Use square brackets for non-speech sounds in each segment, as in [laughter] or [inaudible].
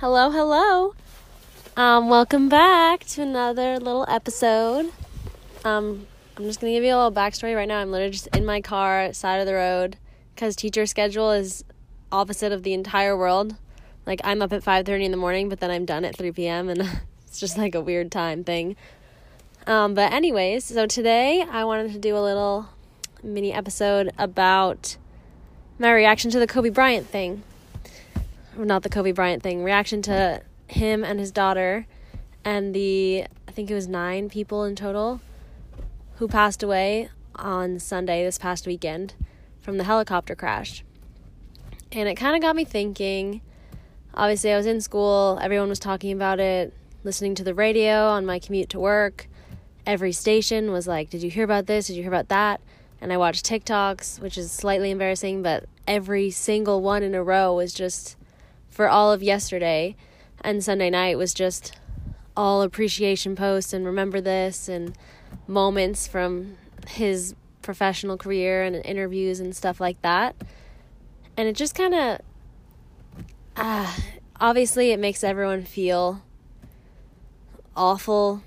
Hello, hello. Um, welcome back to another little episode. Um, I'm just gonna give you a little backstory right now. I'm literally just in my car, side of the road, because teacher schedule is opposite of the entire world. Like I'm up at 5:30 in the morning, but then I'm done at 3 p.m. and [laughs] it's just like a weird time thing. Um, but anyways, so today I wanted to do a little mini episode about my reaction to the Kobe Bryant thing. Not the Kobe Bryant thing, reaction to him and his daughter and the I think it was 9 people in total who passed away on Sunday this past weekend from the helicopter crash. And it kind of got me thinking. Obviously, I was in school, everyone was talking about it, listening to the radio on my commute to work. Every station was like, Did you hear about this? Did you hear about that? And I watched TikToks, which is slightly embarrassing, but every single one in a row was just for all of yesterday. And Sunday night was just all appreciation posts and remember this and moments from his professional career and interviews and stuff like that. And it just kind of, uh, obviously, it makes everyone feel awful.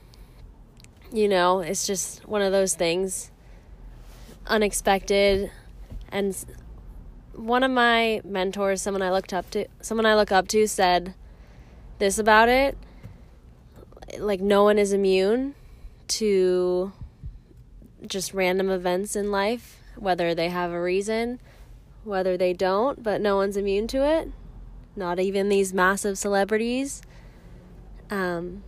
You know, it's just one of those things unexpected and one of my mentors someone i looked up to someone i look up to said this about it. Like no one is immune to just random events in life whether they have a reason whether they don't but no one's immune to it. Not even these massive celebrities. Um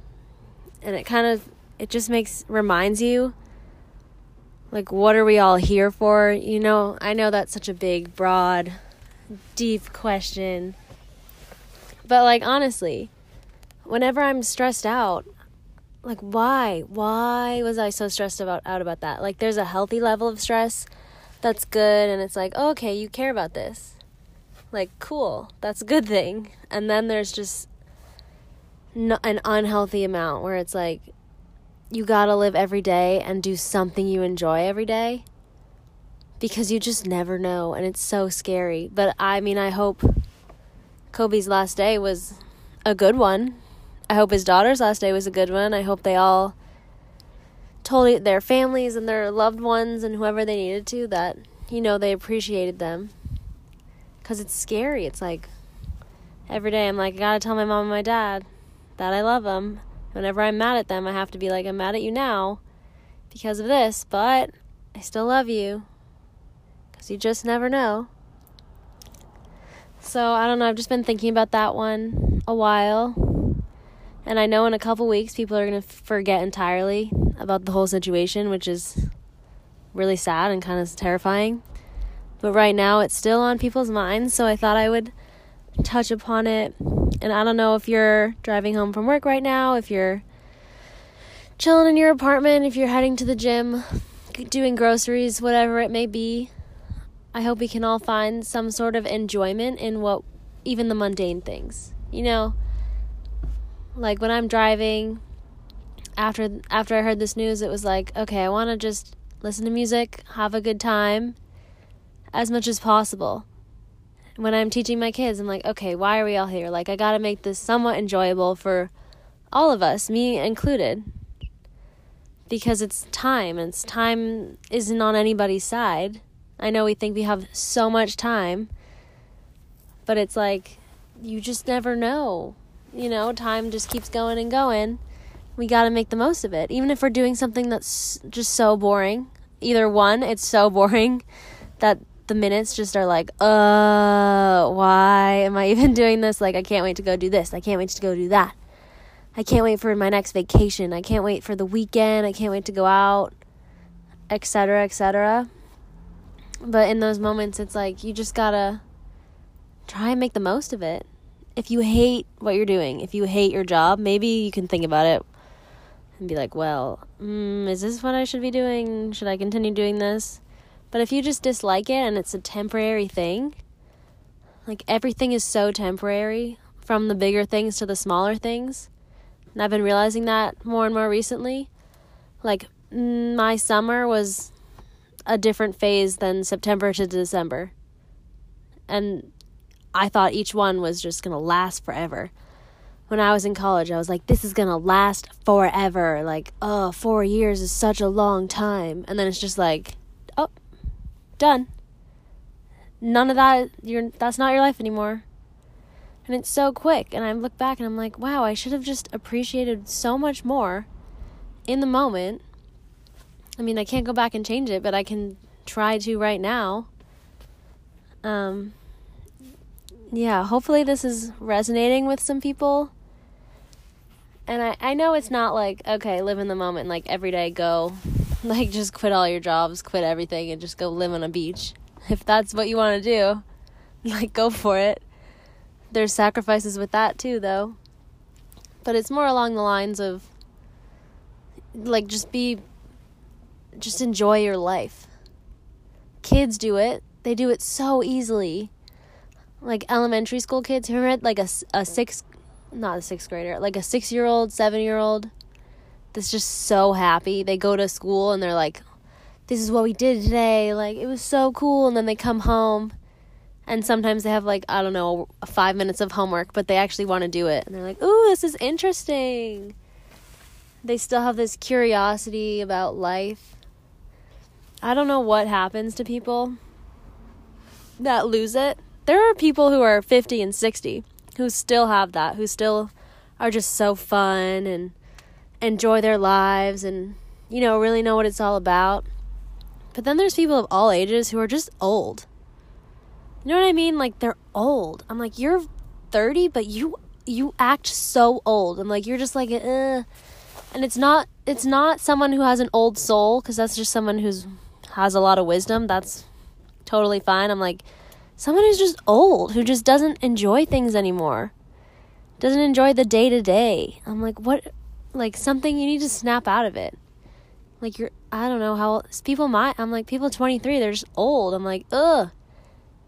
and it kind of it just makes reminds you like what are we all here for? You know i know that's such a big broad deep question. But like honestly whenever i'm stressed out like why? Why was i so stressed about out about that? Like there's a healthy level of stress that's good and it's like oh, okay you care about this. Like cool that's a good thing. And then there's just no, an unhealthy amount where it's like you gotta live every day and do something you enjoy every day because you just never know and it's so scary. But I mean, I hope Kobe's last day was a good one. I hope his daughter's last day was a good one. I hope they all told their families and their loved ones and whoever they needed to that, you know, they appreciated them. Because it's scary. It's like every day I'm like, I gotta tell my mom and my dad that I love them whenever I'm mad at them, I have to be like, I'm mad at you now because of this, but I still love you because you just never know. So I don't know, I've just been thinking about that one a while. And I know in a couple weeks people are going to forget entirely about the whole situation, which is really sad and kind of terrifying. But right now it's still on people's minds, so I thought I would touch upon it and I don't know if you're driving home from work right now, if you're chilling in your apartment, if you're heading to the gym, doing groceries, whatever it may be. I hope we can all find some sort of enjoyment in what even the mundane things. You know, like when I'm driving after after I heard this news, it was like, okay, I want to just listen to music, have a good time as much as possible when I'm teaching my kids, I'm like, okay, why are we all here? Like, I got to make this somewhat enjoyable for all of us, me included. Because it's time, and it's time isn't on anybody's side. I know we think we have so much time, but it's like you just never know. You know, time just keeps going and going. We got to make the most of it. Even if we're doing something that's just so boring. Either one, it's so [laughs] boring that the minutes just are like, uh, why am I even [laughs] doing this? Like, I can't wait to go do this. I can't wait to go do that. I can't wait for my next vacation. I can't wait for the weekend. I can't wait to go out, etc., etc. But in those moments, it's like you just gotta try and make the most of it. If you hate what you're doing, if you hate your job, maybe you can think about it and be like, well, mm, is this what I should be doing? Should I continue doing this? But if you just dislike it and it's a temporary thing, like everything is so temporary from the bigger things to the smaller things. And I've been realizing that more and more recently. Like my summer was a different phase than September to December. And I thought each one was just going to last forever. when I was in college, I was like, this is gonna last forever. Like, oh, four years is such a long time. And then it's just like, done. None of that, you're, that's not your life anymore. And it's so quick. And I look back and I'm like, wow, I should have just appreciated so much more in the moment. I mean, I can't go back and change it, but I can try to right now. Um, yeah, hopefully this is resonating with some people and I, I know it's not like okay live in the moment like every day go [laughs] like just quit all your jobs quit everything and just go live on a beach. If that's what you want to do [laughs] like go for it. There's sacrifices with that too though. But it's more along the lines of like just be just enjoy your life. Kids do it. They do it so easily. Like elementary school kids who read like a, a sixth not a sixth grader, like a six year old, seven year old that's just so happy. They go to school and they're like, this is what we did today. Like, it was so cool. And then they come home and sometimes they have, like, I don't know, five minutes of homework, but they actually want to do it. And they're like, ooh, this is interesting. They still have this curiosity about life. I don't know what happens to people that lose it. There are people who are 50 and 60 who still have that, who still are just so fun and enjoy their lives and, you know, really know what it's all about. But then there's people of all ages who are just old. You know what I mean? Like they're old. I'm like, you're 30, but you you act so old. I'm like, you're just like, uh. And it's not it's not someone who has an old soul because that's just someone who's has a lot of wisdom. That's totally fine. I'm like, someone who's just old, who just doesn't enjoy things anymore, doesn't enjoy the day to day. I'm like, what? Like something you need to snap out of it. Like you're, I don't know how people might. I'm like people 23, they're just old. I'm like, ugh,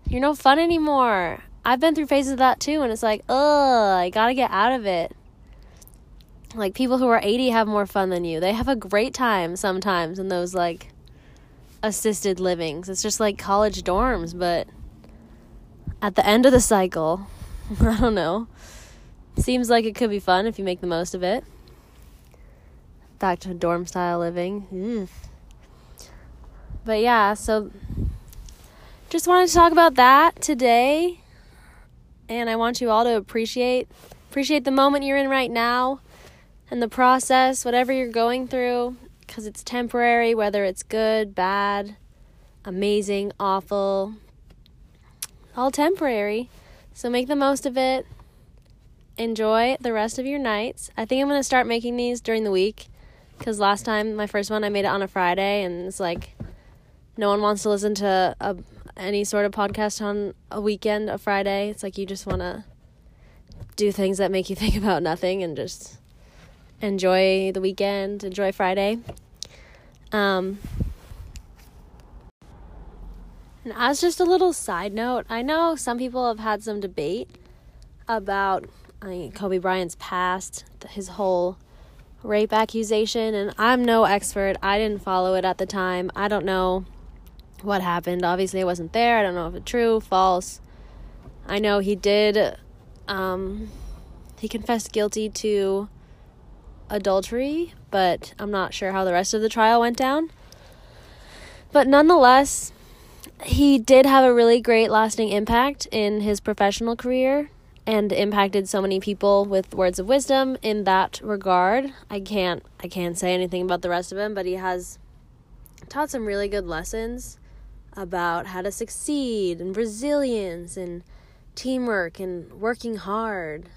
you're no fun anymore. I've been through phases of that too, and it's like, ugh, I gotta get out of it. Like people who are 80 have more fun than you. They have a great time sometimes in those like assisted livings. It's just like college dorms, but at the end of the cycle. [laughs] I don't know. Seems like it could be fun if you make the most of it. Back to dorm style living. Mm. But yeah, so just wanted to talk about that today. And I want you all to appreciate appreciate the moment you're in right now and the process, whatever you're going through, cuz it's temporary, whether it's good, bad, amazing, awful, all temporary. So make the most of it. Enjoy the rest of your nights. I think I'm going to start making these during the week because last time, my first one, I made it on a Friday and it's like no one wants to listen to a, any sort of podcast on a weekend, a Friday. It's like you just want to do things that make you [laughs] think about nothing and just enjoy the weekend, enjoy Friday. Um, and as just a little side note, I know some people have had some debate about I mean, Kobe Bryant's past, his whole rape accusation, and I'm no expert. I didn't follow it at the time. I don't know what happened. Obviously, I wasn't there. I don't know if it's true, false. I know he did. Um, he confessed guilty to adultery, but I'm not sure how the rest of the trial went down. But nonetheless, he did have a really great lasting impact in his professional career and impacted so many people with words of wisdom in that regard. I can't I can't say anything about the rest of him, but he has taught some really good lessons about how to succeed and resilience and teamwork and working hard,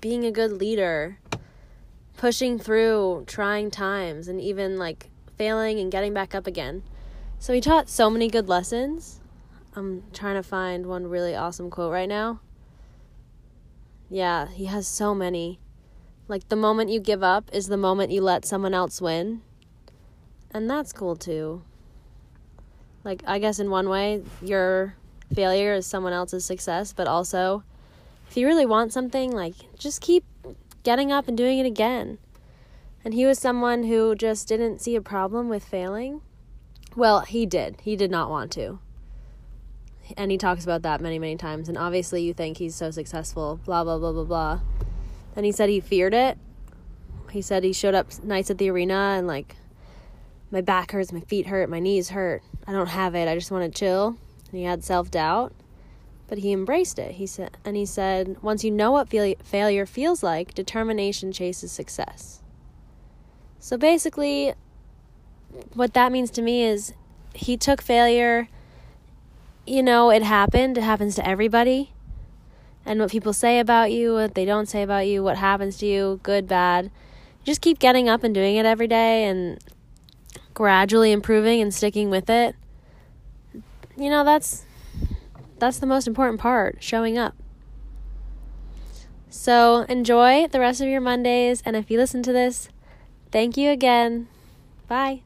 being a good leader, pushing through trying times and even like failing and getting back up again. So he taught so many good lessons. I'm trying to find one really awesome quote right now. Yeah, he has so many. Like the moment you give up is the moment you let someone else win. And that's cool too. Like I guess in one way your failure is someone else's success, but also if you really want something, like just keep getting up and doing it again. And he was someone who just didn't see a problem with failing well, he did. He did not want to. And he talks about that many, many times. And obviously, you think he's so successful, blah, blah, blah, blah, blah. And he said he feared it. He said he showed up nights at the arena and like my back hurts, my feet hurt, my knees hurt. I don't have it. I just want to chill. And he had self-doubt, but he embraced it. He said and he said, "Once you know what failure feels like, determination chases success." So basically what that means to me is he took failure you know, it happened. It happens to everybody. And what people say about you, what they don't say about you, what happens to you, good, bad. Just keep getting up and doing it every day and gradually improving and sticking with it. You know, that's that's the most important part, showing up. So, enjoy the rest of your Mondays and if you listen to this, thank you again. Bye.